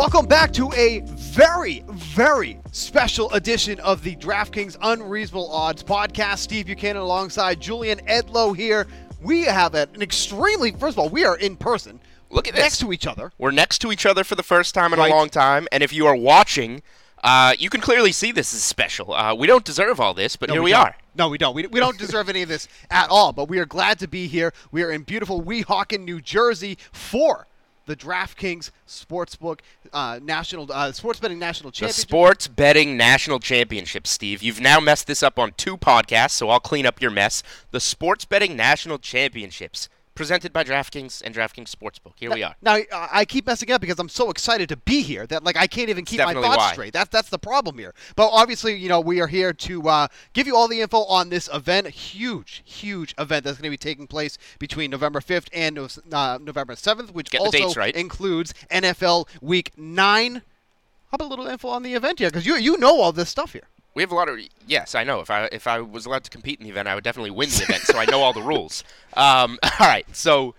Welcome back to a very, very special edition of the DraftKings Unreasonable Odds podcast. Steve Buchanan alongside Julian Edlow here. We have an extremely, first of all, we are in person. Look at this. next to each other. We're next to each other for the first time in Right. a long time, and if you are watching, uh, you can clearly see this is special. Uh, we don't deserve all this, but No, here we, don't. are. No, we don't. We, we don't deserve any of this at all, but we are glad to be here. We are in beautiful Weehawken, New Jersey for the DraftKings Sportsbook uh, National uh, Sports Betting National Championship. The Sports Betting National Championship, Steve. You've now messed this up on two podcasts, so I'll clean up your mess. The Sports Betting National Championships, presented by DraftKings and DraftKings Sportsbook. Here we are. Now I keep messing up because I'm so excited to be here that like I can't even keep my thoughts why. straight. That's that's the problem here. But obviously, you know, we are here to uh, give you all the info on this event. A huge, huge event that's going to be taking place between November 5th and uh, November 7th, which Get also right. includes NFL Week Nine. How about a little info on the event here? Because you you know all this stuff here. We have a lot of yes, I know. If I if I was allowed to compete in the event, I would definitely win the event. So I know all the rules. Um, all right, so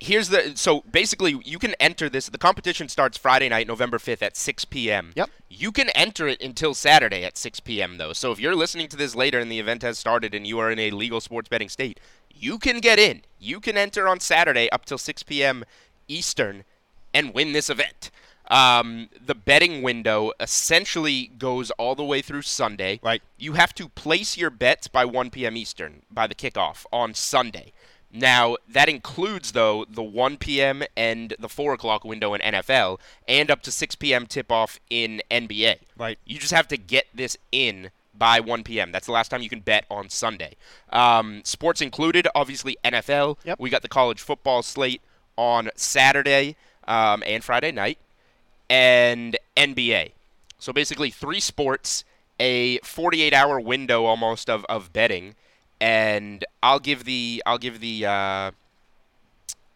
here's the so basically you can enter this. The competition starts Friday night, November fifth at 6 p.m. Yep. You can enter it until Saturday at 6 p.m. though. So if you're listening to this later and the event has started and you are in a legal sports betting state, you can get in. You can enter on Saturday up till 6 p.m. Eastern and win this event. Um, the betting window essentially goes all the way through Sunday. Right. You have to place your bets by 1 p.m. Eastern by the kickoff on Sunday. Now that includes though the 1 p.m. and the 4 o'clock window in NFL, and up to 6 p.m. tip-off in NBA. Right. You just have to get this in by 1 p.m. That's the last time you can bet on Sunday. Um, sports included, obviously NFL. Yep. We got the college football slate on Saturday um, and Friday night, and NBA. So basically, three sports, a 48-hour window almost of, of betting, and I'll give the I'll give the uh,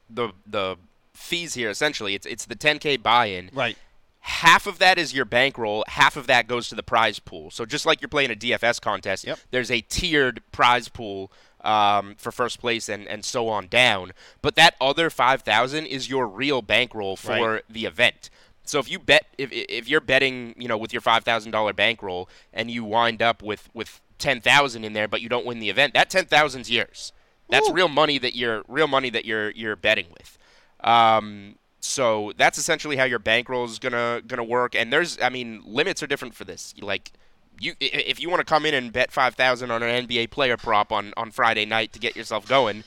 the the fees here. Essentially, it's it's the 10k buy-in Right. half of that is your bankroll, half of that goes to the prize pool. So just like you're playing a DFS contest, Yep. there's a tiered prize pool um, for first place and, and so on down. But that other five thousand is your real bankroll for Right. the event. So if you bet, if, if you're betting, you know, with your five thousand dollar bankroll and you wind up with with ten thousand in there, but you don't win the event, that ten thousand's yours. That's Ooh. real money that you're real money that you're you're betting with. Um, so that's essentially how your bankroll is gonna gonna work. And there's, I mean, limits are different for this. Like, you if you want to come in and bet five thousand on an NBA player prop on on Friday night to get yourself going,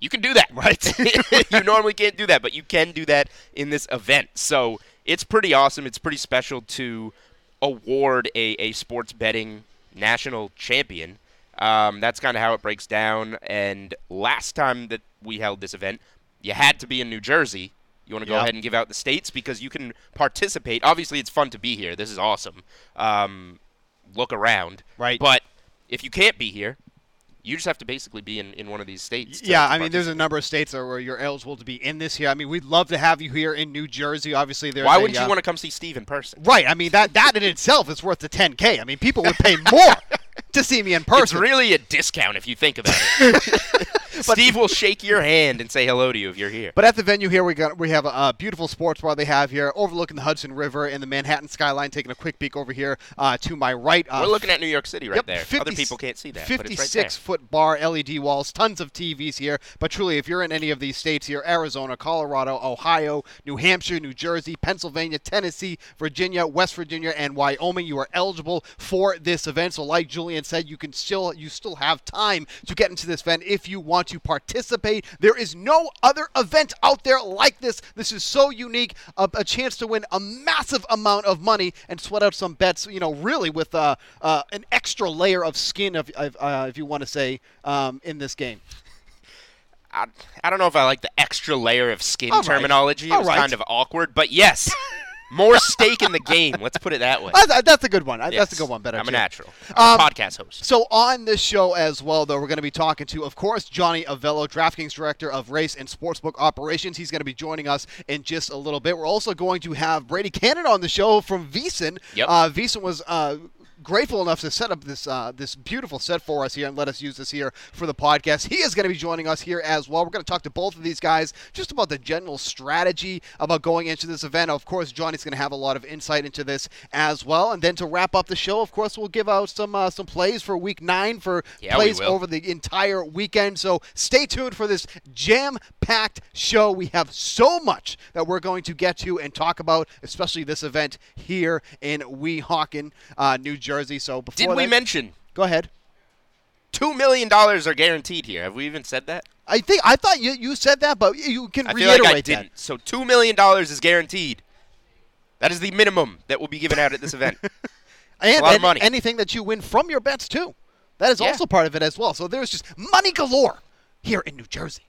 you can do that. Right. you normally can't do that, but you can do that in this event. So it's pretty awesome. It's pretty special to award a, a sports betting national champion. Um, that's kind of how it breaks down. And last time that we held this event, you had to be in New Jersey. You want to go Yeah. ahead and give out the states because you can participate. Obviously, it's fun to be here. This is awesome. Um, look around. Right. But if you can't be here, you just have to basically be in, in one of these states. Yeah, I mean, there's a number of states where you're eligible to be in this here. I mean, we'd love to have you here in New Jersey. Obviously, there's Why wouldn't you uh, want to come see Steve in person? Right. I mean, that that in itself is worth the 10k. I mean, people would pay more to see me in person. It's really a discount if you think about it. Steve will shake your hand and say hello to you if you're here. But at the venue here, we got we have a, uh beautiful sports bar they have here, overlooking the Hudson River and the Manhattan skyline. Taking a quick peek over here uh, to my right. Uh, We're looking at New York City right Yep, there. 50 Other people can't see that, it's right 56 foot bar, LED walls, tons of TVs here. But truly, if you're in any of these states here Arizona, Colorado, Ohio, New Hampshire, New Jersey, Pennsylvania, Tennessee, Virginia, West Virginia, and Wyoming, you are eligible for this event. So, like Julian said, you can still you still have time to get into this event if you want to participate. There is no other event out there like this. This is so unique. A, a chance to win a massive amount of money and sweat out some bets. You know, really with uh, uh, an extra layer of skin, of, of, uh, if you want to say, um, in this game. I, I don't know if I like the extra layer of skin All right. terminology. It was right. kind of awkward, but yes, more stake in the game. Let's put it that way. That's, that's a good one. That's a good one. Better. I'm a natural. I'm a Um, podcast host. So on this show as well, though, we're going to be talking to, of course, Johnny Avello, DraftKings Director of Race and Sportsbook Operations. He's going to be joining us in just a little bit. We're also going to have Brady Kannon on the show from VSiN. Yep. Uh, VSiN was. Uh, Grateful enough to set up this uh, this beautiful set for us here and let us use this here for the podcast. He is going to be joining us here as well. We're going to talk to both of these guys just about the general strategy about going into this event. Of course, Johnny's going to have a lot of insight into this as well. And then to wrap up the show, of course, we'll give out some uh, some plays for Week Nine for Yeah, plays over the entire weekend. So stay tuned for this jam-packed show. We have so much that we're going to get to and talk about, especially this event here in Weehawken, uh, New Jersey. So before Did we that- mention Go ahead. two million dollars are guaranteed here? Have we even said that? I think I thought you, you said that, but you can I feel reiterate like I that. didn't. So two million dollars is guaranteed. That is the minimum that will be given out at this event. And a lot of money. anything that you win from your bets too. That is Yeah. also part of it as well. So there's just money galore here in New Jersey.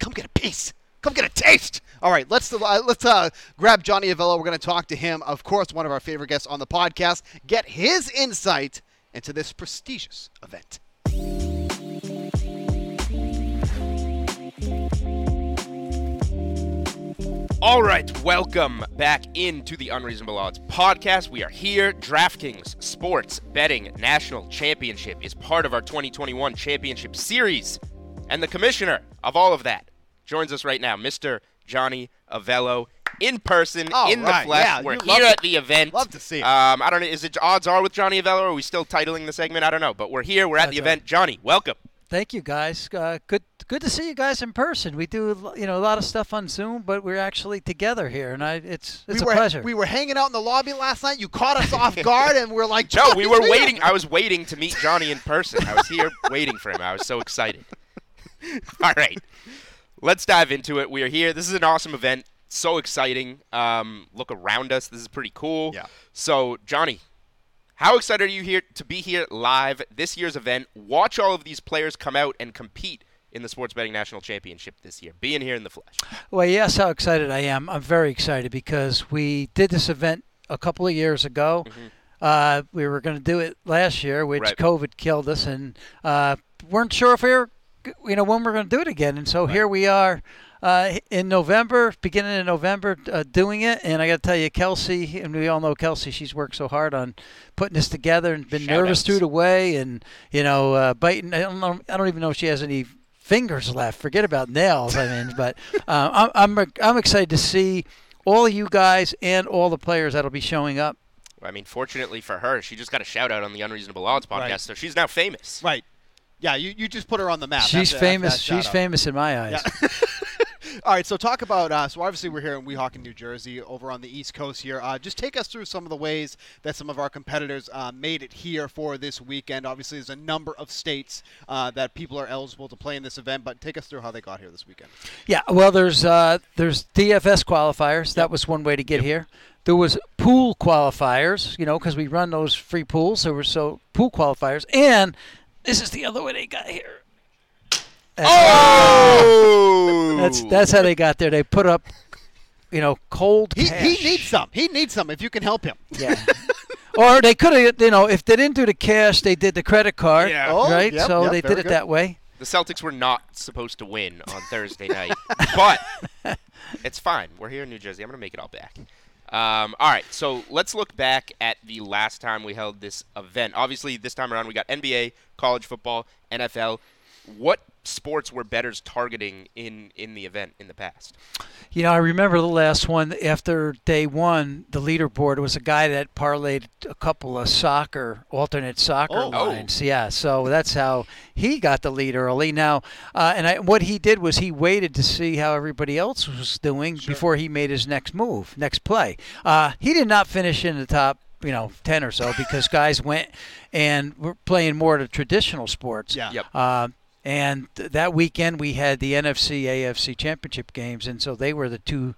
Come get a piece. Come get a taste. All right, let's uh, let's uh, grab Johnny Avello. We're going to talk to him, of course, one of our favorite guests on the podcast. Get his insight into this prestigious event. All right, welcome back into the Unreasonable Odds podcast. We are here. DraftKings Sports Betting National Championship is part of our 2021 Championship Series. And the commissioner of all of that joins us right now, Mr. Johnny Avello, in person, All in right, the flesh. yeah, We're here at the event. love to see it. Um, I don't know. Is it odds are with Johnny Avello? Or are we still titling the segment? I don't know. But we're here. We're at the right. event. Johnny, welcome. Thank you, guys. Uh, good, good to see you guys in person. We do, you know, a lot of stuff on Zoom, but we're actually together here, and I, it's it's we a were pleasure. we were hanging out in the lobby last night. You caught us off guard, and we're like, No, we were waiting. I was waiting to meet Johnny in person. I was here waiting for him. I was so excited. All right, let's dive into it. We are here. This is an awesome event. So exciting. Um, look around us. This is pretty cool. Yeah. So, Johnny, how excited are you here to be here live this year's event? Watch all of these players come out and compete in the Sports Betting National Championship this year. Being here in the flesh. Well, yes, how excited I am. I'm very excited because we did this event a couple of years ago. Uh, we were going to do it last year, which Right. COVID killed us, and uh, weren't sure if we were, you know, when we are going to do it again. And so here we are. Uh, in November, beginning of November, uh, doing it, and I got to tell you, Kelsey, and we all know Kelsey. She's worked so hard on putting this together, and been nervous Shout-outs. through the way, and you know, uh, biting. I don't know. I don't even know if she has any fingers left. Forget about nails. I mean, but uh, I'm, I'm I'm excited to see all you guys and all the players that'll be showing up. I mean, fortunately for her, she just got a shout out on the Unreasonable Odds podcast, Right. so she's now famous. Right. Yeah, you, you just put her on the map. She's after- famous. She's famous in my eyes. All right, so talk about uh, so obviously we're here in Weehawken, New Jersey, over on the East Coast here. Uh, just take us through some of the ways that some of our competitors uh, made it here for this weekend. Obviously, there's a number of states uh, that people are eligible to play in this event, but take us through how they got here this weekend. Yeah, well, there's uh, there's DFS qualifiers. That was one way to get here. There was pool qualifiers, you know, because we run those free pools. There were so pool qualifiers, and this is the other way they got here. That's, oh! oh! that's that's how they got there. They put up, you know, cold He, cash. he needs some. He needs some if you can help him. Yeah. or they could have, you know, if they didn't do the cash, they did the credit card. Yeah. Oh, Right. yep, so yep, they did it good. that way. The Celtics were not supposed to win on Thursday night, but it's fine. We're here in New Jersey. I'm going to make it all back. Um, all right, so let's look back at the last time we held this event. Obviously, this time around we got NBA, college football, NFL. What sports were bettors targeting in in the event in the past? You know, I remember the last one after day one. The leaderboard was a guy that parlayed a couple of soccer alternate soccer Oh. lines. Yeah, so that's how he got the lead early. Now, uh, and I, what he did was he waited to see how everybody else was doing before he made his next move, next play. Uh, he did not finish in the top. You know, ten or so, because guys went and were playing more of the traditional sports. Yeah. Yep. Uh, and that weekend we had the NFC AFC championship games, and so they were the two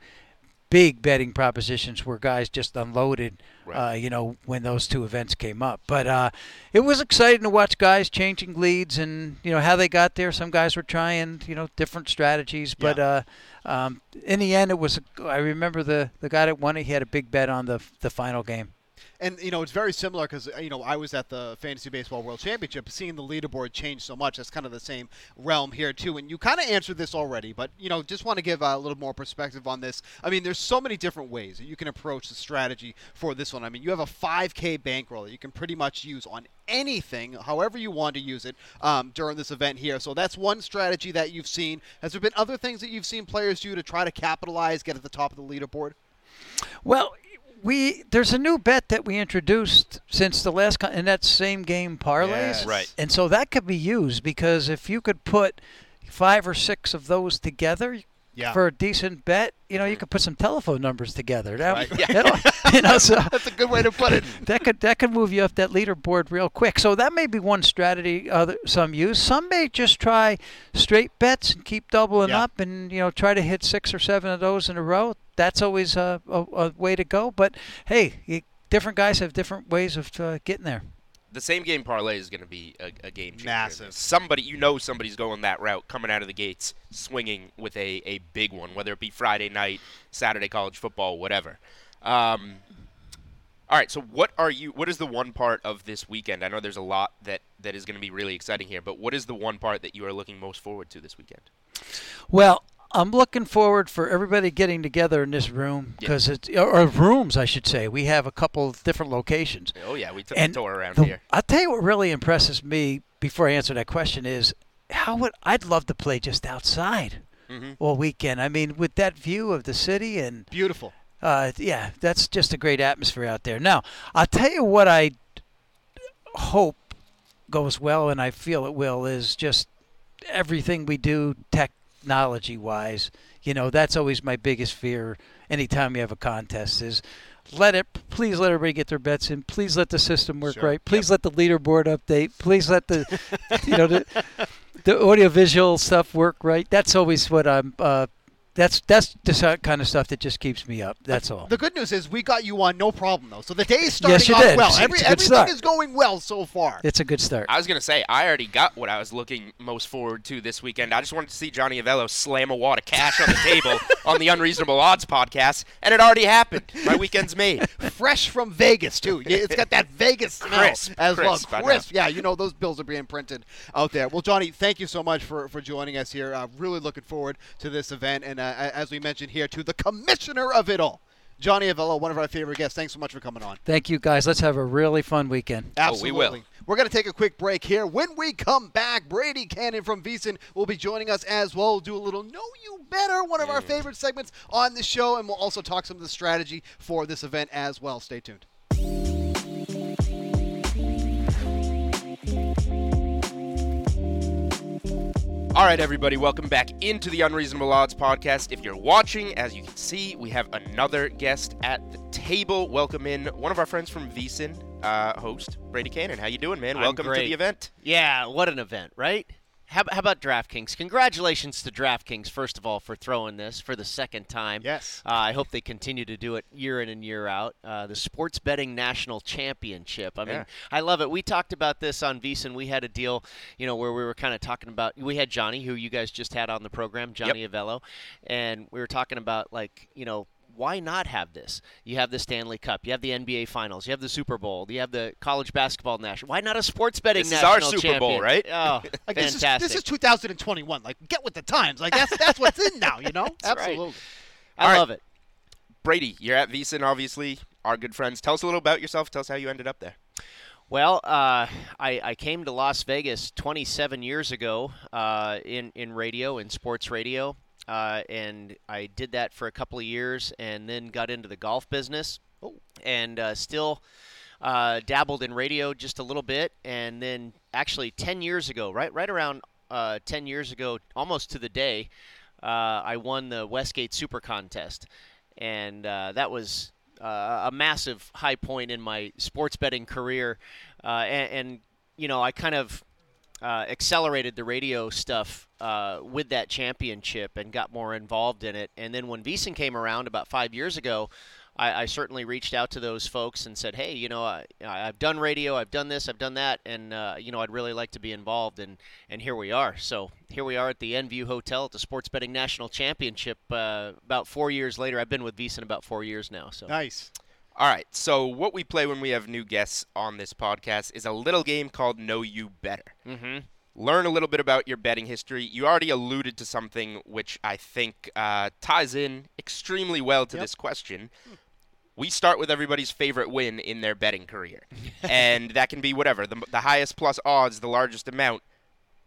big betting propositions where guys just unloaded. Right. Uh, you know when those two events came up, but uh, it was exciting to watch guys changing leads and you know how they got there. Some guys were trying you know different strategies, but uh, um, in the end it was. I remember the the guy that won it. He had a big bet on the the final game. And you know it's very similar because you know I was at the Fantasy Baseball World Championship, seeing the leaderboard change so much. That's kind of the same realm here too. And you kind of answered this already, but you know just want to give a little more perspective on this. I mean, there's so many different ways that you can approach the strategy for this one. I mean, you have a 5K bankroll that you can pretty much use on anything, however you want to use it um, during this event here. So that's one strategy that you've seen. Has there been other things that you've seen players do to try to capitalize, get at the top of the leaderboard? Well, we there's a new bet that we introduced since the last con- and that's same game parlays. Yes. Right. And so that could be used because if you could put five or six of those together Yeah. for a decent bet, you know, you could put some telephone numbers together. That, Right. that'll- you know, so That's a good way to put it. that could that could move you up that leaderboard real quick. So that may be one strategy other some use. Some may just try straight bets and keep doubling Yeah. up and you know try to hit six or seven of those in a row. That's always a, a, a way to go. But hey, you, different guys have different ways of uh, getting there. The same game parlay is going to be a, a game changer. Massive. Somebody, you know, somebody's going that route, coming out of the gates, swinging with a, a big one, whether it be Friday night, Saturday college football, whatever. Um, all right, so what are you? What is the one part of this weekend? I know there's a lot that that is going to be really exciting here, but what is the one part that you are looking most forward to this weekend? Well, I'm looking forward for everybody getting together in this room Yeah. because it's or, rooms, I should say. We have a couple of different locations. Oh yeah, we took And a tour around the- here. I'll tell you what really impresses me before I answer that question is how would I'd love to play just outside hmm all weekend. I mean, with that view of the city and Beautiful. uh, yeah, that's just a great atmosphere out there. Now, I'll tell you what I hope goes well, and I feel it will, is just everything we do technology wise. You know, that's always my biggest fear anytime you have a contest is let it please let everybody get their bets in please let the system work Sure. right please let the leaderboard update please let the you know the, the audiovisual stuff work right that's always what i'm uh, that's that's the kind of stuff that just keeps me up that's all The good news is we got you on no problem though. So the day is starting Yes, you off did. well. It's- Every, it's a good everything start. is going well so far. it's a good start I was gonna say I already got what I was looking most forward to this weekend. I just wanted to see Johnny Avello slam a wad of cash on the table on the Unreasonable Odds podcast, and it already happened. My weekend's made. Fresh from Vegas too. It's got that Vegas smell Crisp, as crisp, well. know. Crisp. Yeah, you know those bills are being printed out there. Well, Johnny, thank you so much for, for joining us here. Uh, really looking forward to this event, and uh, Uh, a- as we mentioned here, to the commissioner of it all, Johnny Avello, one of our favorite guests. Thanks so much for coming on. thank you guys let's have a really fun weekend Oh, we will. We're going to take a quick break here. When we come back, Brady Kannon from VSiN will be joining us as well. We'll do a little Know You Better, one of our favorite segments on the show, and we'll also talk some of the strategy for this event as well. Stay tuned. All right, everybody, welcome back into the Unreasonable Odds podcast. If you're watching, as you can see, we have another guest at the table. Welcome in one of our friends from VSiN, uh, host Brady Kannon. How you doing, man? I'm welcome to the event. Yeah, what an event, right? How, how about DraftKings? Congratulations to DraftKings, first of all, for throwing this for the second time. Yes. Uh, I hope they continue to do it year in and year out. Uh, the Sports Betting National Championship. I mean, Yeah. I love it. We talked about this on VSiN. We had a deal, you know, where we were kind of talking about. We had Johnny, who you guys just had on the program, Johnny Avello, and we were talking about like, you know. Why not have this? You have the Stanley Cup, you have the NBA Finals, you have the Super Bowl, you have the college basketball national. Why not a sports betting This is our Super Bowl, right? Oh, Like this fantastic! is this is 2021. Like get with the times. Like that's that's what's in now. You know. That's right. Absolutely. I All right. love it. Brady, you're at VSiN, obviously, our good friends. Tell us a little about yourself. Tell us how you ended up there. Well, uh, I, I came to Las Vegas 27 years ago uh, in, in radio, in sports radio, uh, and I did that for a couple of years and then got into the golf business and uh, still uh, dabbled in radio just a little bit. And then actually 10 years ago, right, right around uh, 10 years ago, almost to the day, I won the Westgate Super Contest. And that was uh, a massive high point in my sports betting career, uh, and, and, you know I kind of uh, accelerated the radio stuff uh, with that championship and got more involved in it. And then when VSiN came around about five years ago, I, I, certainly reached out to those folks and said, "Hey, you know, I, have done radio, I've done this, I've done that, and uh, you know, I'd really like to be involved." And and here we are. So here we are at the Envue Hotel at the Sports Betting National Championship. Uh, about four years later, I've been with VSiN about four years now. So nice. All right. So what we play when we have new guests on this podcast is a little game called Know You Better. Mm-hmm learn a little bit about your betting history. You already alluded to something which I think uh, ties in extremely well to yep. this question we start with everybody's favorite win in their betting career. and that can be whatever, the, the highest plus odds, the largest amount.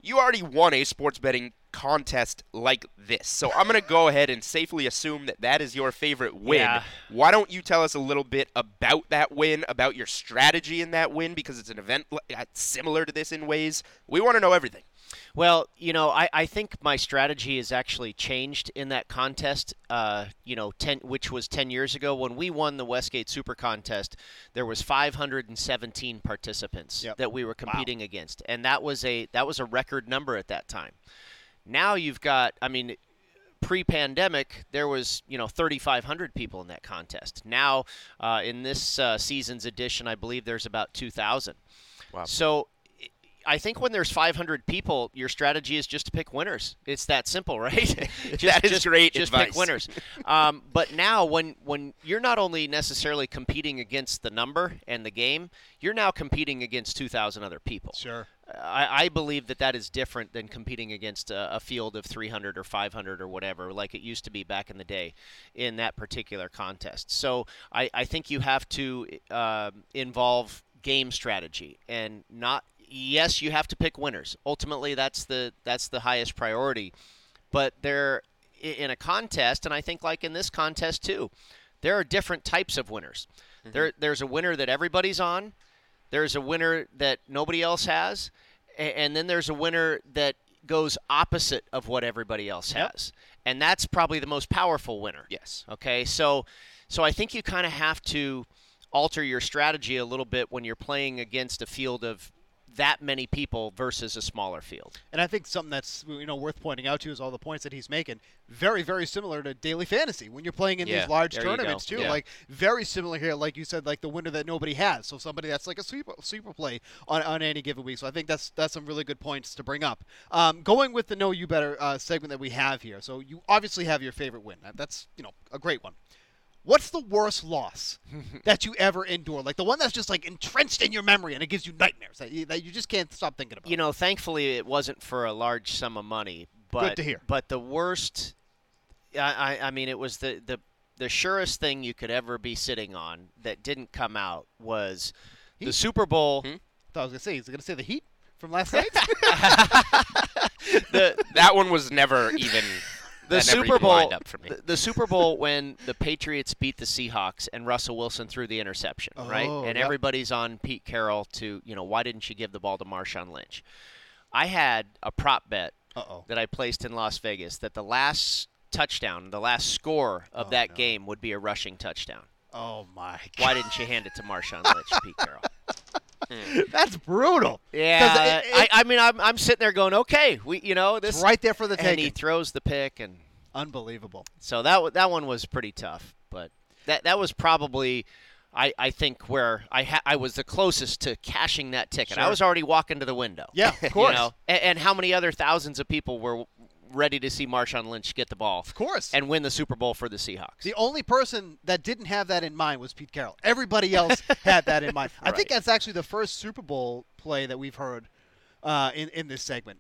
You already won a sports betting contest like this. So I'm going to go ahead and safely assume that that is your favorite win. Yeah. Why don't you tell us a little bit about that win, about your strategy in that win, because it's an event uh, similar to this in ways. We want to know everything. Well, you know, I, I think my strategy has actually changed in that contest. Uh, you know, ten which was ten years ago when we won the Westgate Super Contest. There was 517 participants yep. that we were competing wow. against, and that was a that was a record number at that time. Now you've got, I mean, pre-pandemic there was you know 3500 people in that contest now uh, in this uh, season's edition i believe there's about 2000 wow. so I think when there's 500 people, your strategy is just to pick winners. It's that simple, right? just, that is just, great Just advice. pick winners. um, but now, when when you're not only necessarily competing against the number and the game, you're now competing against 2,000 other people. Sure. I, I, believe that that is different than competing against a, a, field of 300 or 500 or whatever, like it used to be back in the day in that particular contest. So I, I think you have to uh, involve game strategy and not yes, you have to pick winners. Ultimately, that's the that's the highest priority. But they're in a contest, and I think like in this contest too, there are different types of winners. Mm-hmm. There, there's a winner that everybody's on. There's a winner that nobody else has, and then there's a winner that goes opposite of what everybody else yep. has, and that's probably the most powerful winner. Yes. Okay. So, so I think you kind of have to alter your strategy a little bit when you're playing against a field of that many people versus a smaller field. And I think something that's you know worth pointing out to is all the points that he's making. Very very similar to daily fantasy when you're playing in yeah, these large tournaments too. Yeah. Like very similar here, like you said, like the winner that nobody has. So somebody that's like a super super play on, on any given week. So I think that's that's some really good points to bring up. Um, going with the know you better uh, segment that we have here. So you obviously have your favorite win. That's you know a great one. What's the worst loss that you ever endure? Like the one that's just like entrenched in your memory and it gives you nightmares that you, that you just can't stop thinking about. You know, thankfully it wasn't for a large sum of money. But, Good to hear. But the worst, I, I, I mean, it was the, the the surest thing you could ever be sitting on that didn't come out was Heat. the Super Bowl. Hmm? I thought I was gonna say he's gonna say the Heat from last night. the, that one was never even the Super Bowl, the, the, Super Bowl when the Patriots beat the Seahawks and Russell Wilson threw the interception, oh, right? And yep. everybody's on Pete Carroll to, you know, why didn't you give the ball to Marshawn Lynch? I had a prop bet Uh-oh. that I placed in Las Vegas that the last touchdown, the last score of oh, that no. game would be a rushing touchdown. Oh my! God. Why didn't you hand it to Marshawn Lynch, Pete Carroll? Mm. That's brutal. Yeah, it, it, I, I, mean, I'm, I'm sitting there going, okay, we, you know, this right there for the and he throws the pick, and unbelievable. So that that one was pretty tough, but that that was probably. I, I think where I ha- I was the closest to cashing that ticket. Sure. I was already walking to the window. Yeah, of course. you know? and, and how many other thousands of people were ready to see Marshawn Lynch get the ball. Of course. And win the Super Bowl for the Seahawks. The only person that didn't have that in mind was Pete Carroll. Everybody else had that in mind. I think that's actually the first Super Bowl play that we've heard uh, in in this segment.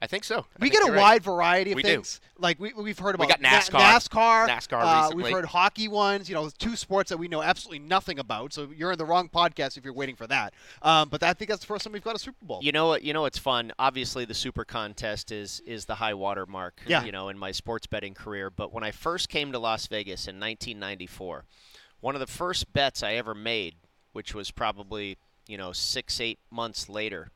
I think so. I We think get a you're right. wide variety of We do. things. Like we, we've heard about We about got NASCAR. Na- NASCAR. NASCAR uh. We've heard hockey ones. You know, two sports that we know absolutely nothing about. So you're in the wrong podcast if you're waiting for that. Um, but I think that's the first time we've got a Super Bowl. You know what? You know it's fun. Obviously, the Super Contest is is the high water mark. Yeah. You know, in my sports betting career. But when I first came to Las Vegas in 1994, one of the first bets I ever made, which was probably you know six eight months later,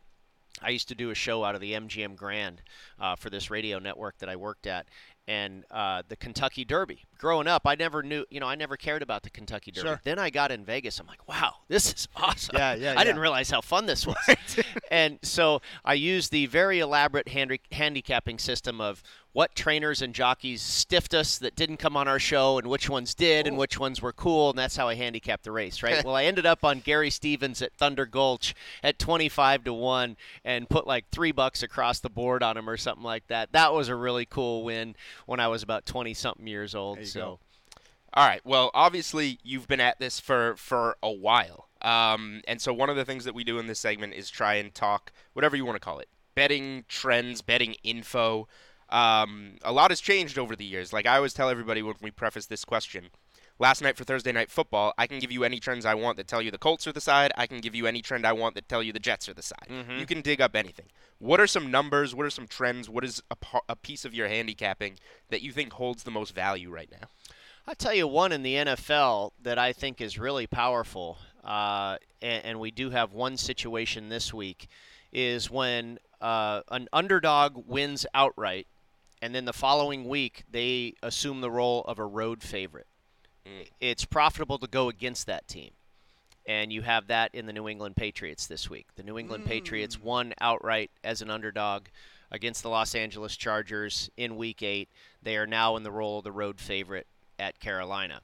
I used to do a show out of the MGM Grand uh, for this radio network that I worked at, and uh, the Kentucky Derby. Growing up, I never knew, you know, I never cared about the Kentucky Derby. Sure. Then I got in Vegas. I'm like, wow, this is awesome. Yeah, yeah, I didn't realize how fun this was. and so I used the very elaborate handi- handicapping system of what trainers and jockeys stiffed us that didn't come on our show and which ones did and which ones were cool and that's how I handicapped the race, right? well, I ended up on Gary Stevens at Thunder Gulch at 25 to 1 and put like 3 bucks across the board on him or something like that. That was a really cool win when I was about 20 something years old. So go. All right. Well, obviously you've been at this for for a while, um, and so one of the things that we do in this segment is try and talk whatever you want to call it, betting trends, betting info. Um, a lot has changed over the years. Like I always tell everybody when we preface this question. Last night for Thursday night football, I can give you any trends I want that tell you the Colts are the side. I can give you any trend I want that tell you the Jets are the side. You can dig up anything. What are some numbers? What are some trends? What is a, par- a piece of your handicapping that you think holds the most value right now? I'll tell you one in the NFL that I think is really powerful, uh, and, and we do have one situation this week, is when uh, an underdog wins outright, and then the following week they assume the role of a road favorite. It's profitable to go against that team. And you have that in the New England Patriots this week. The New England Patriots won outright as an underdog against the Los Angeles Chargers in Week 8. They are now in the role of the road favorite at Carolina.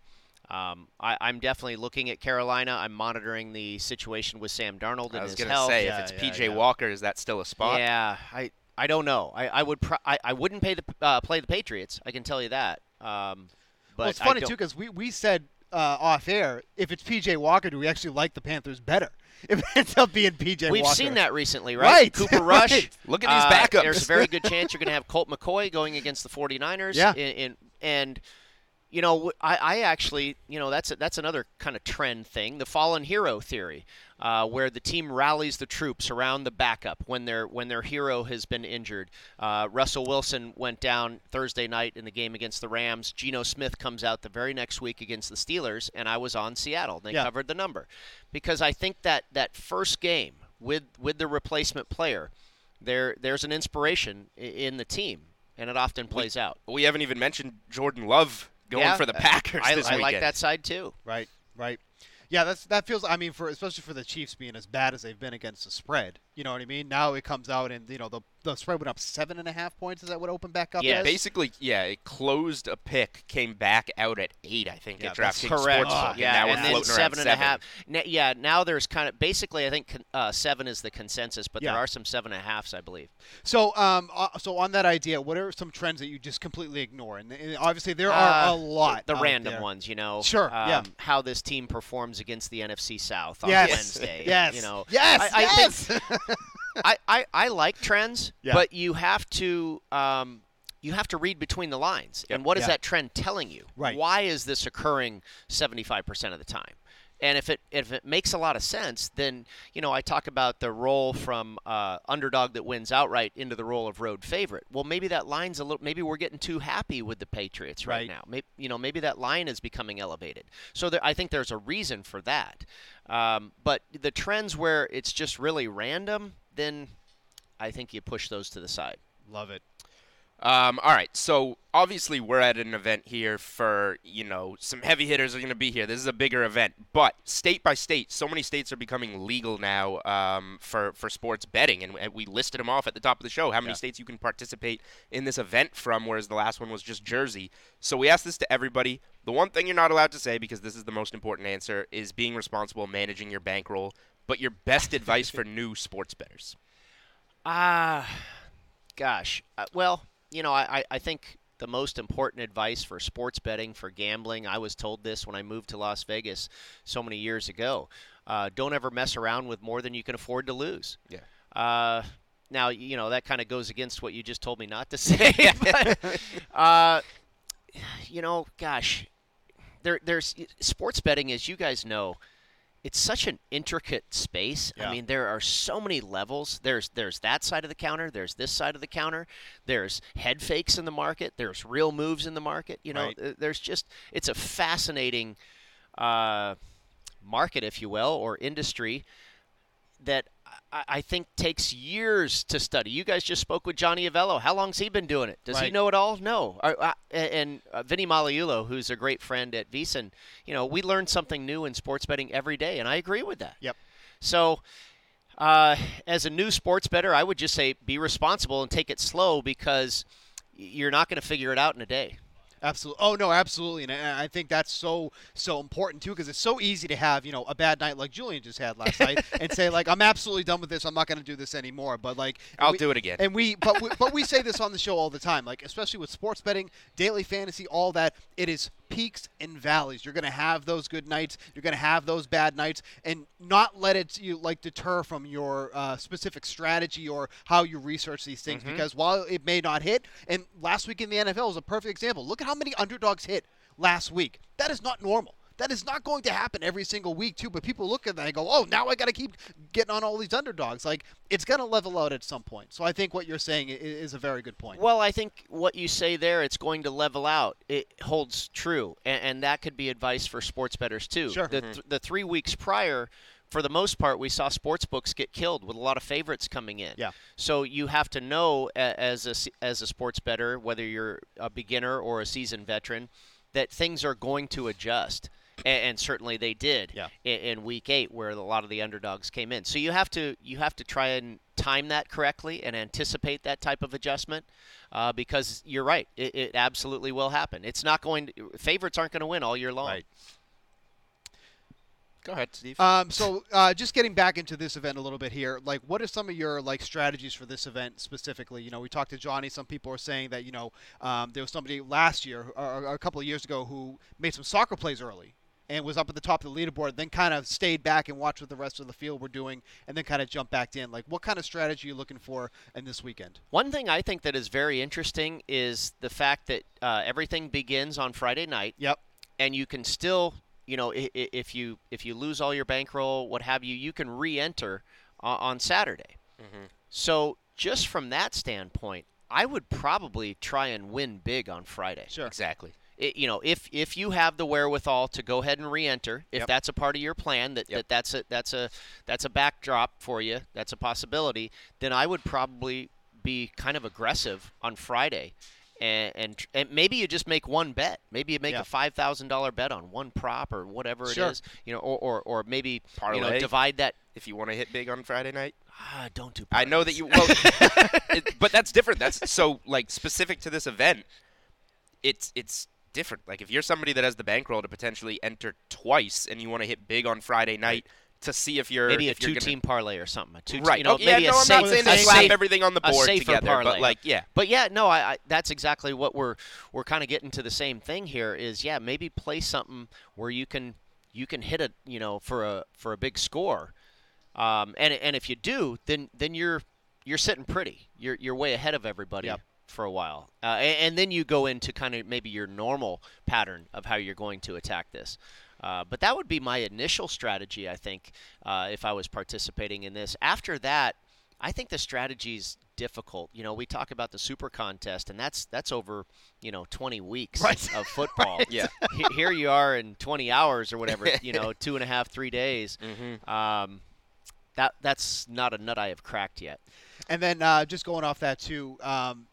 Um, I, I'm definitely looking at Carolina. I'm monitoring the situation with Sam Darnold and his health. I was gonna say Yeah, if it's yeah, PJ yeah. Walker, is that still a spot? Yeah, I I don't know. I, I would pro- I, I wouldn't pay the uh, play the Patriots. I can tell you that. Um, but well, it's funny too because we, we said uh, off air if it's PJ Walker, do we actually like the Panthers better? If it ends up being PJ We've Walker, seen that recently, right? Right, Cooper Rush. right. Look at these uh, backups. There's a very good chance you're going to have Colt McCoy going against the 49ers. Yeah. In, in, and, you know, I, I actually, you know, that's a, that's another kind of trend thing, the fallen hero theory, uh, where the team rallies the troops around the backup when their when their hero has been injured. Uh, Russell Wilson went down Thursday night in the game against the Rams. Geno Smith comes out the very next week against the Steelers, and I was on Seattle. They Yeah. covered the number because I think that that first game with with the replacement player, there there's an inspiration in the team, and it often plays out. We haven't even mentioned Jordan Love going Yeah. for the uh, Packers I, this I like that side too. Right, right. Yeah, that's that feels. I mean, for especially for the Chiefs being as bad as they've been against the spread. You know what I mean? Now it comes out and you know the the spread went up seven and a half points. Is that what opened back up? Yeah, as? Basically, yeah, it closed a pick, came back out at eight, I think, Yeah, at that's DraftKings Correct. Sportsbook, Oh, yeah, and now and we're then floating seven around and a half. N- yeah, now there's kind of basically I think uh, seven is the consensus, but Yeah. there are some seven and a halves, I believe. So, um, uh, so on that idea, what are some trends that you just completely ignore? And, and obviously there are Uh, a lot. The out random there. ones, you know. Sure, Um, yeah. How this team performs against the NFC South on Yes. Wednesday. Yes. You know. Yes. I, I yes. think I, I, I like trends, Yeah. but you have to um, you have to read between the lines. And what is that trend telling you? Right. Why is this occurring 75% of the time? And if it if it makes a lot of sense, then you know I talk about the role from uh, underdog that wins outright into the role of road favorite. Well, maybe that line's a little. Maybe we're getting too happy with the Patriots right, Right. now. Maybe you know maybe that line is becoming elevated. So there, I think there's a reason for that. Um, but the trends where it's just really random, then I think you push those to the side. Love it. Um, all right, so obviously we're at an event here for you know some heavy hitters are going to be here. This is a bigger event, but state by state, so many states are becoming legal now um, for for sports betting, and, and we listed them off at the top of the show. How many Yeah. states you can participate in this event from? Whereas the last one was just Jersey. So we asked this to everybody. The one thing you're not allowed to say because this is the most important answer is being responsible, managing your bankroll. But your best advice for new sports bettors. Ah, gosh. Uh, well, you know, I, I- think the most important advice for sports betting, for gambling, I was told this when I moved to Las Vegas so many years ago. Uh, don't ever mess around with more than you can afford to lose. Yeah. Uh, now you know that kind of goes against what you just told me not to say. but, uh, you know, gosh, there there's sports betting, as you guys know. It's such an intricate space. Yeah. I mean, there are so many levels. There's there's that side of the counter. There's this side of the counter. There's head fakes in the market. There's real moves in the market. You know, Right. uh, there's just it's a fascinating uh, market, if you will, or industry that I, I think takes years to study. You guys just spoke with Johnny Avello. How long's he been doing it? Does he know it all? No. And uh, Vinny Magliulo, who's a great friend at VSiN, you know, we learn something new in sports betting every day, and I agree with that. Yep. So, uh, as a new sports better, I would just say be responsible and take it slow because you're not going to figure it out in a day. Absolutely. Oh no, absolutely, and I think that's so so important too because it's so easy to have you know a bad night like Julian just had last night and say like I'm absolutely done with this. I'm not going to do this anymore. But like I'll we- do it again. And we but we, but we say this on the show all the time, like especially with sports betting, daily fantasy, all that. It is peaks and valleys. You're going to have those good nights. You're going to have those bad nights, and not let it you like deter from your uh, specific strategy or how you research these things. Because while it may not hit, and last week in the NFL was a perfect example. Look at how many underdogs hit last week. That is not normal. That is not going to happen every single week too. But people look at that and go, "Oh, now I got to keep getting on all these underdogs." Like it's going to level out at some point. So I think what you're saying i- is a very good point. Well, I think what you say there, it's going to level out. It holds true, and, and that could be advice for sports bettors too. Sure. The, mm-hmm. th- the three weeks prior, for the most part, we saw sports books get killed with a lot of favorites coming in. Yeah. So you have to know as a as a sports better, whether you're a beginner or a seasoned veteran, that things are going to adjust. And, and certainly they did Yeah. in, in week eight, where a lot of the underdogs came in. So you have to you have to try and time that correctly and anticipate that type of adjustment, uh, because you're right, it, it absolutely will happen. It's not going. To, favorites aren't going to win all year long. Right. Go ahead, Steve. Um, so uh, just getting back into this event a little bit here, like what are some of your like strategies for this event specifically? You know, we talked to Johnny. Some people are saying that you know um, there was somebody last year or, or a couple of years ago who made some soccer plays early and was up at the top of the leaderboard, then kind of stayed back and watched what the rest of the field were doing, and then kind of jumped back in. Like, what kind of strategy are you looking for in this weekend? One thing I think that is very interesting is the fact that uh, everything begins on Friday night. Yep. and you can still, you know, i- i- if you if you lose all your bankroll, what have you, you can re-enter uh, on Saturday. So just from that standpoint, I would probably try and win big on Friday. Sure. exactly. I- you know, if if you have the wherewithal to go ahead and re-enter, if Yep. that's a part of your plan, that, Yep. that that's a that's a that's a backdrop for you, that's a possibility, then I would probably be kind of aggressive on Friday. And, and and maybe you just make one bet. Maybe you make Yeah. a five thousand dollar bet on one prop or whatever Sure. it is. You know, or, or, or maybe you know divide that. If you want to hit big on Friday night, Ah, don't do. I know that you. Well, it, but that's different. That's so like specific to this event. It's it's different. Like if you're somebody that has the bankroll to potentially enter twice, and you want to hit big on Friday night to see if you're maybe a if you're gonna- two-team parlay or something. A two, Right. You know, oh, yeah, maybe no, a I'm safe, not saying a to slap safe- everything on the board together, parlay. but like, yeah, But yeah, no, I, I that's exactly what we're we're kind of getting to the same thing here. Is yeah, maybe play something where you can you can hit a you know, for a for a big score, um, and and if you do, then then you're you're sitting pretty. You're you're way ahead of everybody. Yep. For a while, uh, and, and then you go into kind of maybe your normal pattern of how you're going to attack this. Uh, but that would be my initial strategy, I think, uh, if I was participating in this. After that, I think the strategy's difficult. You know, we talk about the super contest, and that's that's over you know 20 weeks Right. of football. Yeah. He- Here you are in 20 hours or whatever. You know, two and a half, three days. Mhm. Um, that that's not a nut I have cracked yet. And then uh, just going off that too, um,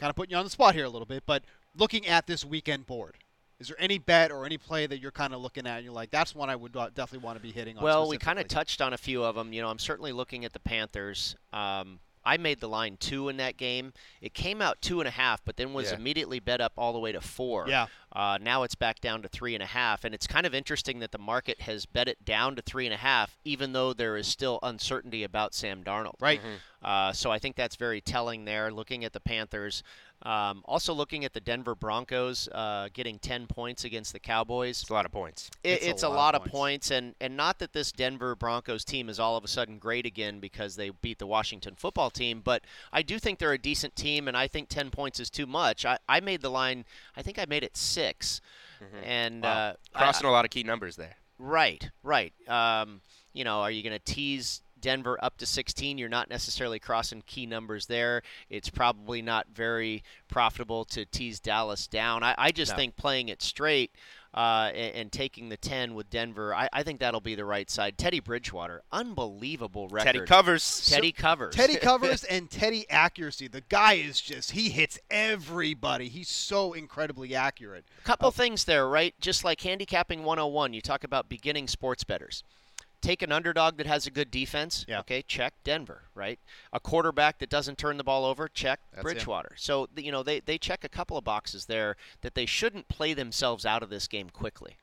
kind of putting you on the spot here a little bit, but looking at this weekend board, is there any bet or any play that you're kind of looking at and you're like, that's one I would definitely want to be hitting on? Well, we kind of touched on a few of them. You know, I'm certainly looking at the Panthers. Um, I made the line two in that game. It came out two and a half, but then was Yeah. immediately bet up all the way to four. Yeah. Uh, now it's back down to three and a half, and it's kind of interesting that the market has bet it down to three and a half, even though there is still uncertainty about Sam Darnold. Right. Uh, so I think that's very telling there. Looking at the Panthers, Um, also, looking at the Denver Broncos uh, getting 10 points against the Cowboys. It's a lot of points. It, it's, a, lot, of points, and, and not that this Denver Broncos team is all of a sudden great again because they beat the Washington football team, but I do think they're a decent team, and I think 10 points is too much. I, I made the line, I think I made it 6 and Wow. uh, Crossing I, a lot of key numbers there. Right, right. Um, you know, are you going to tease Denver up to 16? You're not necessarily crossing key numbers there. It's probably not very profitable to tease Dallas down. I, I just No. think playing it straight uh, and, and taking the 10 with Denver, I, I think that'll be the right side. Teddy Bridgewater, unbelievable record. Teddy covers. Teddy covers. Teddy covers and Teddy accuracy. The guy is just he hits everybody. He's so incredibly accurate. Couple things there, right? Just like handicapping 101, you talk about beginning sports betters. Take an underdog that has a good defense. Yeah. Okay, check Denver, right? A quarterback that doesn't turn the ball over, check That's him. Bridgewater. So, you know, they, they check a couple of boxes there that they shouldn't play themselves out of this game quickly.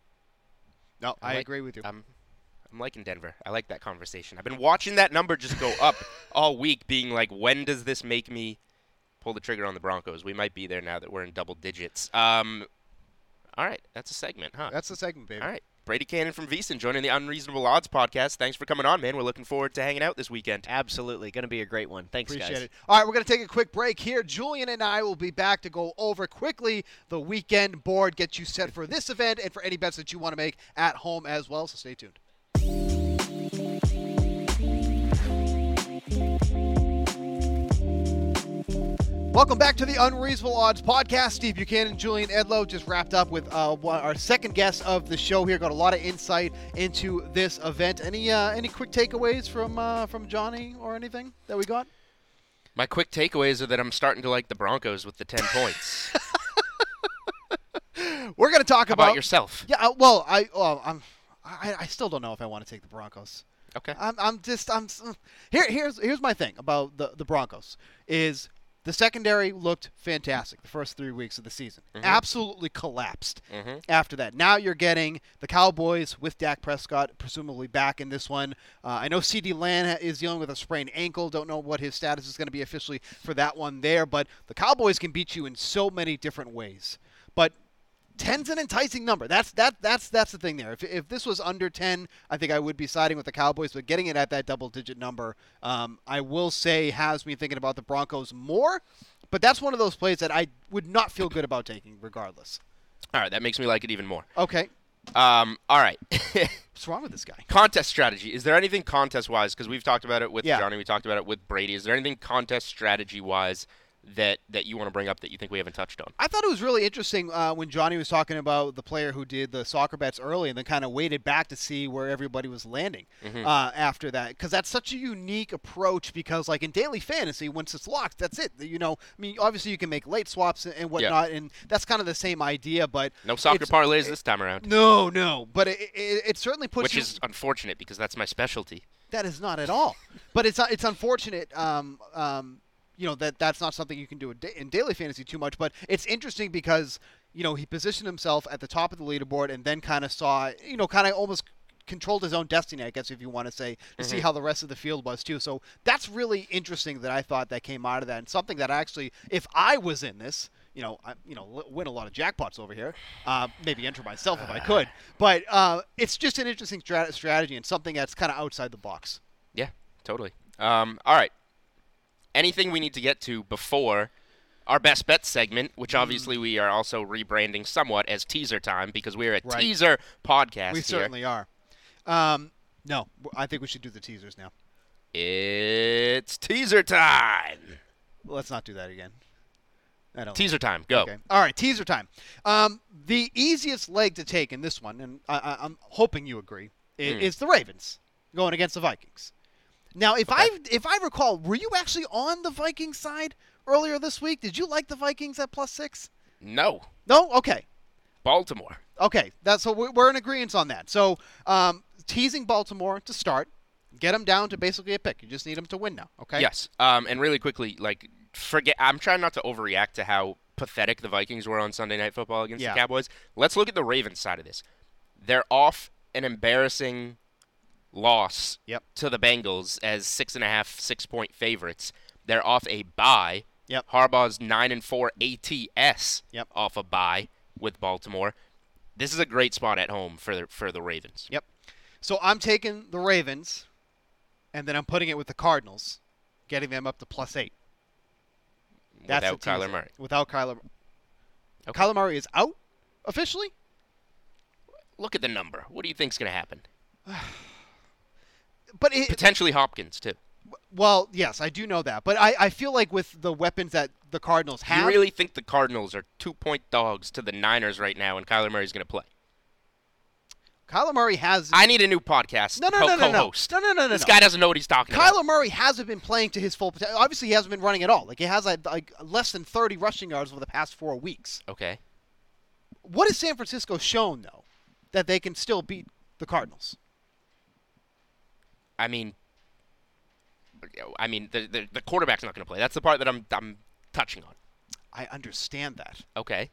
No, I, like- agree with you. I'm, I'm liking Denver. I like that conversation. I've been watching that number just go up all week, being like, when does this make me pull the trigger on the Broncos? We might be there now that we're in double digits. Um, all right, that's a segment, huh? That's a segment, baby. all right. Brady Kannon from VSiN joining the Unreasonable Odds podcast. Thanks for coming on, man. We're looking forward to hanging out this weekend. Absolutely. Going to be a great one. Thanks, Appreciate guys. it. All right, we're going to take a quick break here. Julian and I will be back to go over quickly the weekend board, get you set for this event and for any bets that you want to make at home as well. So stay tuned. Welcome back to the Unreasonable Odds podcast. Steve Buchanan, Julian Edlow just wrapped up with uh, one, our second guest of the show here. Got a lot of insight into this event. Any uh, any quick takeaways from uh, from Johnny or anything that we got? My quick takeaways are that I'm starting to like the Broncos with the 10 points. We're going to talk about, about yourself? Yeah, uh, well, I well, I'm I, I still don't know if I want to take the Broncos. Okay. I'm I'm just I'm here here's here's my thing about the the Broncos is the secondary looked fantastic the first three weeks of the season. Absolutely collapsed Mhm. after that. Now you're getting the Cowboys with Dak Prescott presumably back in this one. Uh, I know CeeDee Lamb is dealing with a sprained ankle. Don't know what his status is going to be officially for that one there. But the Cowboys can beat you in so many different ways. But Ten's an enticing number. That's that that's that's the thing there. If, if this was under ten, I think I would be siding with the Cowboys. But getting it at that double digit number, um, I will say has me thinking about the Broncos more. But that's one of those plays that I would not feel good about taking, regardless. All right, that makes me like it even more. Okay, Um, all right. what's wrong with this guy? contest strategy. Is there anything contest wise? Because we've talked about it with Yeah. Johnny, we talked about it with Brady. Is there anything contest strategy wise that that you want to bring up that you think we haven't touched on? I thought it was really interesting uh, when Johnny was talking about the player who did the soccer bets early and then kind of waited back to see where everybody was landing uh, after that. Because that's such a unique approach. Because like in daily fantasy, once it's locked, that's it. You know, I mean, obviously you can make late swaps and, and whatnot, and that's kind of the same idea. But No soccer parlays this time around, No, no. But it, it, it certainly puts which you. is unfortunate because that's my specialty. That is not at all. but it's it's unfortunate. Um, um, you know that that's not something you can do in daily fantasy too much. But it's interesting because you know he positioned himself at the top of the leaderboard and then kind of saw you know kind of almost controlled his own destiny, I guess, if you want to say, to see how the rest of the field was too. So that's really interesting that I thought that came out of that, and something that actually, if I was in this, you know, I, you know, win a lot of jackpots over here. Uh, maybe enter myself if I could, but uh, it's just an interesting strat- strategy and something that's kind of outside the box. Yeah, totally. Um, all right. Anything we need to get to before our best bet segment, which Mm. obviously we are also rebranding somewhat as teaser time because we're a Right. teaser podcast we here. certainly are. Um, no, I think we should do the teasers now. It's teaser time. Let's not do that again. I don't. Teaser time. Go. Okay. All right, teaser time. Um, the easiest leg to take in this one, and I, I, I'm hoping you agree, Hmm. is the Ravens going against the Vikings. Now, if I if I recall, were you actually on the Vikings side earlier this week? Did you like the Vikings at plus six? No. No. Okay. Baltimore. Okay. That's so we're we're in agreement on that. So um, teasing Baltimore to start, get them down to basically a pick. You just need them to win now. Okay. Yes. Um, and really quickly, like, forget. I'm trying not to overreact to how pathetic the Vikings were on Sunday Night Football against Yeah. the Cowboys. Let's look at the Ravens side of this. They're off an embarrassing loss Yep. to the Bengals as six and a half, six point favorites. They're off a bye Yep. Harbaugh's nine and four ATS Yep. off a bye with Baltimore. This is a great spot at home for the, for the Ravens. Yep. So I'm taking the Ravens, and then I'm putting it with the Cardinals, getting them up to plus eight. That's without Kyler. Murray. Without Kyler. Okay. Kyler Murray is out officially. Look at the number. What do you think's going to happen? But it, Potentially Hopkins too. well, yes, I do know that. But I, I feel like with the weapons that the Cardinals have, You really think the Cardinals are two point dogs to the Niners right now, and Kyler Murray's going to play? Kyler Murray has. I need a new podcast no, no, co- no, no, no, co-host. no, no, no, no. This no. guy doesn't know what he's talking Kyler about. Kyler Murray hasn't been playing to his full potential. Obviously, he hasn't been running at all. Like he has like, like less than 30 rushing yards over the past four weeks. Okay. What has San Francisco shown though that they can still beat the Cardinals? I mean, I mean the the, the quarterback's not going to play. That's the part that I'm I'm touching on. I understand that. Okay.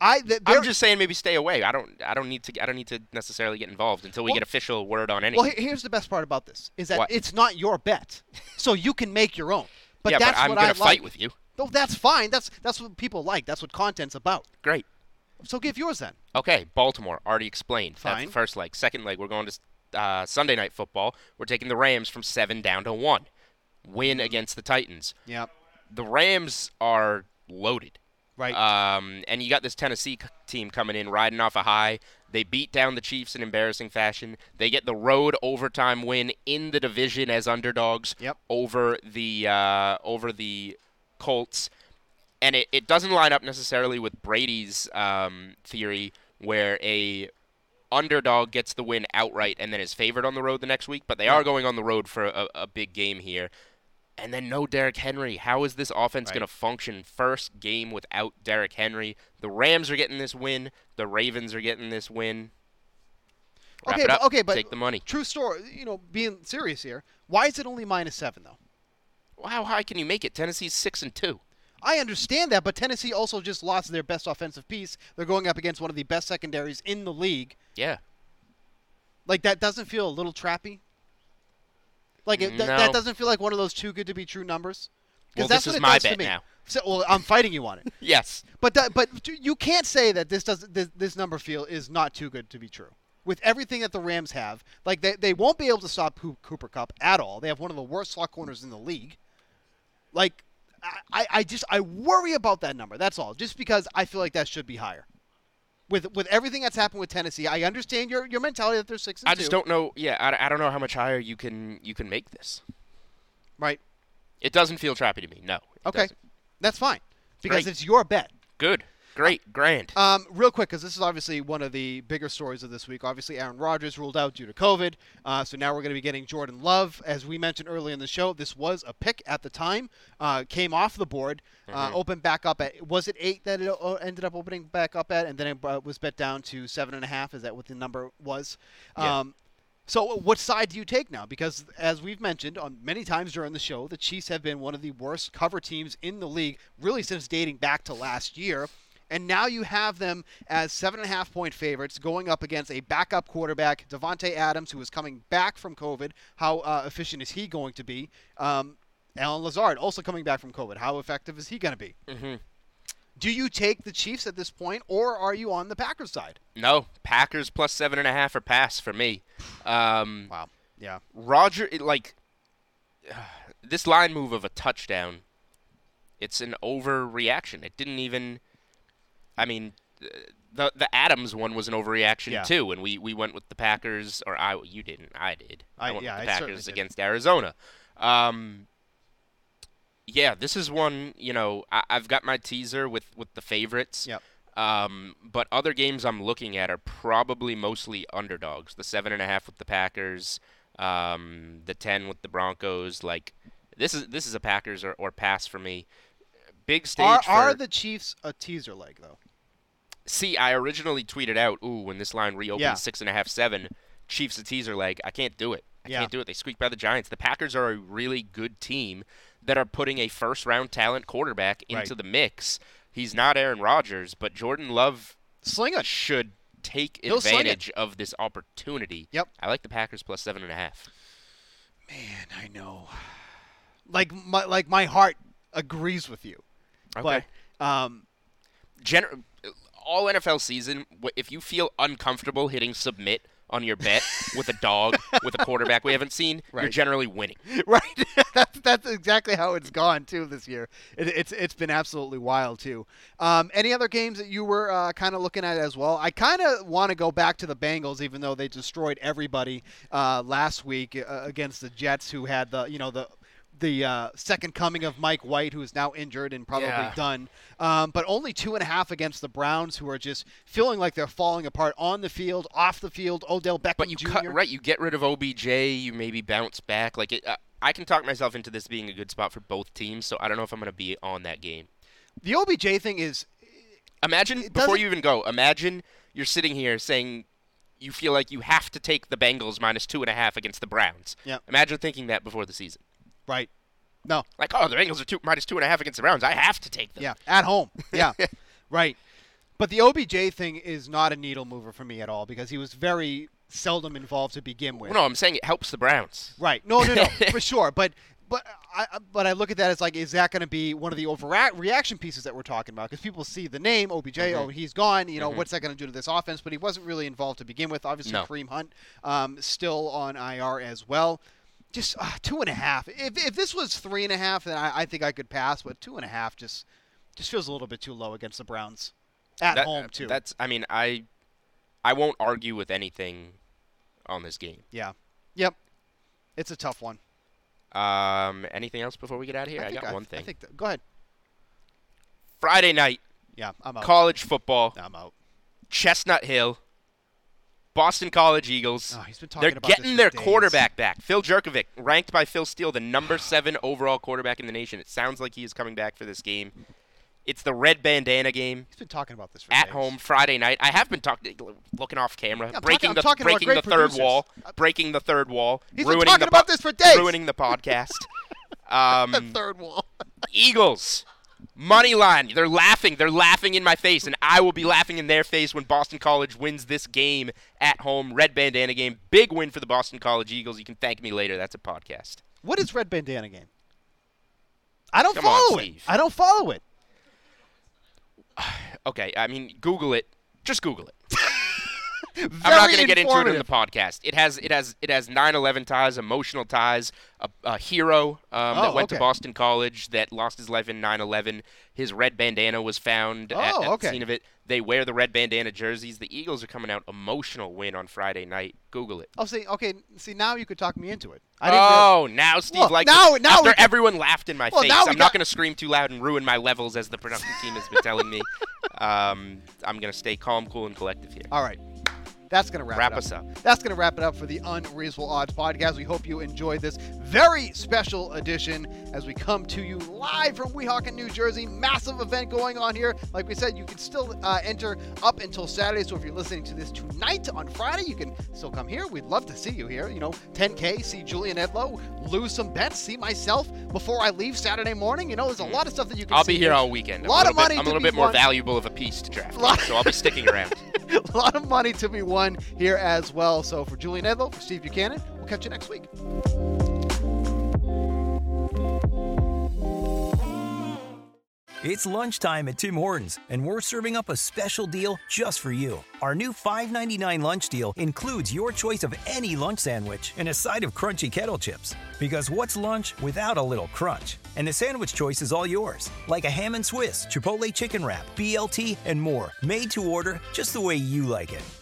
I th- I'm just saying maybe stay away. I don't I don't need to I don't need to necessarily get involved until we Well- get official word on anything. Well, here's the best part about this: is that What? it's not your bet, so you can make your own. But yeah, that's but I'm what gonna I fight like. with you. No, that's fine. That's that's what people like. That's what content's about. Great. So give yours then. Okay, Baltimore already explained. That's Fine. the first leg. Second leg, we're going to uh, Sunday night football. We're taking the Rams from seven down to one. Win against the Titans. Yep. The Rams are loaded. Right. Um, and you got this Tennessee c- team coming in riding off a high. They beat down the Chiefs in embarrassing fashion. They get the road overtime win in the division as underdogs Yep. over the uh, over the Colts. And it, it doesn't line up necessarily with Brady's um, theory where a underdog gets the win outright and then is favored on the road the next week, but they are going on the road for a, a big game here. And then no Derrick Henry. How is this offense Right. going to function first game without Derrick Henry? The Rams are getting this win. The Ravens are getting this win. Wrap okay, but, okay, but take the money. True story. You know, being serious here. Why is it only minus seven though? How high can you make it? Tennessee's six and two. I understand that, but Tennessee also just lost their best offensive piece. They're going up against one of the best secondaries in the league. Yeah. Like that doesn't feel a little trappy. Like it, th- No. that doesn't feel like one of those too good to be true numbers. 'Cause Well, that's this what is it my does to bet me. now. So, well, I'm fighting you on it. Yes. But that, but you can't say that this does this, this number feel is not too good to be true. With everything that the Rams have, like they, they won't be able to stop Cooper Kupp at all. They have one of the worst slot corners in the league. Like, I, I- just I worry about that number. That's all. Just because I feel like that should be higher. With with everything that's happened with Tennessee, I understand your your mentality that they're six and I just don't know. Yeah, I, I don't know how much higher you can you can make this. Right. It doesn't feel trappy to me. No. it Okay. doesn't. That's fine because Great. it's your bet. Good. Great. Grand. Um, real quick, because this is obviously one of the bigger stories of this week. Obviously, Aaron Rodgers ruled out due to COVID. Uh, so now we're going to be getting Jordan Love. As we mentioned earlier in the show, this was a pick at the time. Uh, came off the board, uh, opened back up at was it eight that it uh, ended up opening back up at, and then it uh, was bet down to seven and a half. Is that what the number was? Yeah. Um, so, what side do you take now? Because, as we've mentioned on many times during the show, the Chiefs have been one of the worst cover teams in the league, really since dating back to last year. And now you have them as seven and a half point favorites going up against a backup quarterback, Davante Adams, who is coming back from COVID. How uh, efficient is he going to be? Um, Allen Lazard also coming back from COVID. How effective is he going to be? Mhm. Do you take the Chiefs at this point, or are you on the Packers side? No. Packers plus seven and a half or pass for me. Um, Wow. Yeah. Roger, it, like this line move of a touchdown, it's an overreaction. It didn't even. I mean, the the Adams one was an overreaction Yeah. too, and we, we went with the Packers, or I you didn't, I did. I- went yeah, with the I Packers against Arizona. Um, yeah, this is one. You know, I, I've got my teaser with with the favorites. Yep. Um, but other games I'm looking at are probably mostly underdogs. The seven and a half with the Packers, um, the ten with the Broncos. Like this is this is a Packers or, or pass for me. Big stage. Are, for, are the Chiefs a teaser leg though? See? I originally tweeted out, "Ooh, when this line reopens Yeah. six and a half, seven, Chiefs a teaser leg." I can't do it. I Yeah. can't do it. They squeaked by the Giants. The Packers are a really good team that are putting a first round talent quarterback into Right. the mix. He's not Aaron Rodgers, but Jordan Love Sling it. should take He'll advantage of this opportunity. Yep. I like the Packers plus seven and a half. Man, I know. Like my like my heart agrees with you. Okay. But um, Gen- all NFL season, if you feel uncomfortable hitting submit on your bet with a dog with a quarterback we haven't seen, you're generally winning. right, that's that's exactly how it's gone too this year. It, it's it's been absolutely wild too. Um, any other games that you were uh, kind of looking at as well? I kind of want to go back to the Bengals, even though they destroyed everybody uh, last week uh, against the Jets, who had the you know the the uh, second coming of Mike White, who is now injured and probably Yeah. done. Um, but only two and a half against the Browns, who are just feeling like they're falling apart on the field, off the field. Odell Beckham But you Jr. cut right. You get rid of OBJ. You maybe bounce back. Like it, uh, I can talk myself into this being a good spot for both teams. So I don't know if I'm going to be on that game. The OBJ thing is Imagine before you even go. Imagine you're sitting here saying you feel like you have to take the Bengals minus two and a half against the Browns. Yeah. Imagine thinking that before the season. Right. No, Like, oh, the Bengals are two minus two and a half against the Browns. I have to take them. Yeah, at home. Yeah, right. But the OBJ thing is not a needle mover for me at all because he was very seldom involved to begin with. Well, no, I'm saying it helps the Browns. Right. No, no, no, for sure. But but I but I look at that as like, is that going to be one of the overreaction pieces that we're talking about? Because people see the name OBJ, oh, he's gone. You know, what's that going to do to this offense? But he wasn't really involved to begin with. Obviously, No. Kareem Hunt um, still on IR as well. Just uh, two and a half. If, if this was three and a half, then I, I think I could pass. But two and a half just just feels a little bit too low against the Browns at That- home too. That's. I mean, I, I won't argue with anything on this game. yeah. Yep. It's a tough one. Um, anything else before we get out of here? I, think got one thing. I think that, go ahead. Friday night, Yeah, I'm out. college football, I'm out. Chestnut Hill, Boston College Eagles. Oh, he's been talking They're getting their days. quarterback back. Phil Jurkovec, ranked by Phil Steele, the number seven overall quarterback in the nation. It sounds like he is coming back for this game. It's the red bandana game He's been talking about this for at days. home Friday night. I have been talking, looking off camera, Yeah, breaking talking- the breaking the third producers. wall, Uh, breaking the third wall, He's been talking the about this for days. ruining the podcast. um, the third wall. Eagles. Money line. They're laughing. They're laughing in my face, and I will be laughing in their face when Boston College wins this game at home. Red bandana game. Big win for the Boston College Eagles. You can thank me later. That's a podcast. What is red bandana game? I don't Come on, follow it. Steve. I don't follow it. Okay, I mean, Google it. Just Google it. I'm not going to get into it in the podcast. It has it has it has 9/11 ties, emotional ties. A, a hero um, that Oh, went to. Boston College that lost his life in 9/11. His red bandana was found at, Oh, at okay. the scene of it. They wear the red bandana jerseys. The Eagles are coming out emotional win on Friday night. Google it. Oh, see, okay, see now you could talk me into it. I didn't real- Oh, now Steve Well, likes now- now After can- everyone laughed in my Well, face, I'm got- not going to scream too loud and ruin my levels as the production team has been telling me. Um, I'm going to stay calm, cool, and collective here. All right. That's going to wrap, Wrap it up. us up. That's going to wrap it up for the Unreasonable Odds podcast. We hope you enjoyed this very special edition as we come to you live from Weehawken, New Jersey. Massive event going on here. Like we said, you can still uh, enter up until Saturday. So if you're listening to this tonight on Friday, you can still come here. We'd love to see you here. You know, 10K, see Julian Edlow, lose some bets, see myself before I leave Saturday morning. You know, there's a lot of stuff that you can I'll be here all weekend. I'm Lot a of money bit, I'm a little bit more won. valuable of a piece to draft, so I'll be sticking around. a lot of money to be won here as well. So for Julian Edlow, for Steve Buchanan, we'll catch you next week. It's lunchtime at Tim Hortons, and we're serving up a special deal just for you. Our new $5.99 lunch deal includes your choice of any lunch sandwich and a side of crunchy kettle chips. Because what's lunch without a little crunch? And the sandwich choice is all yours, like a ham and Swiss, Chipotle chicken wrap, BLT, and more, made to order just the way you like it.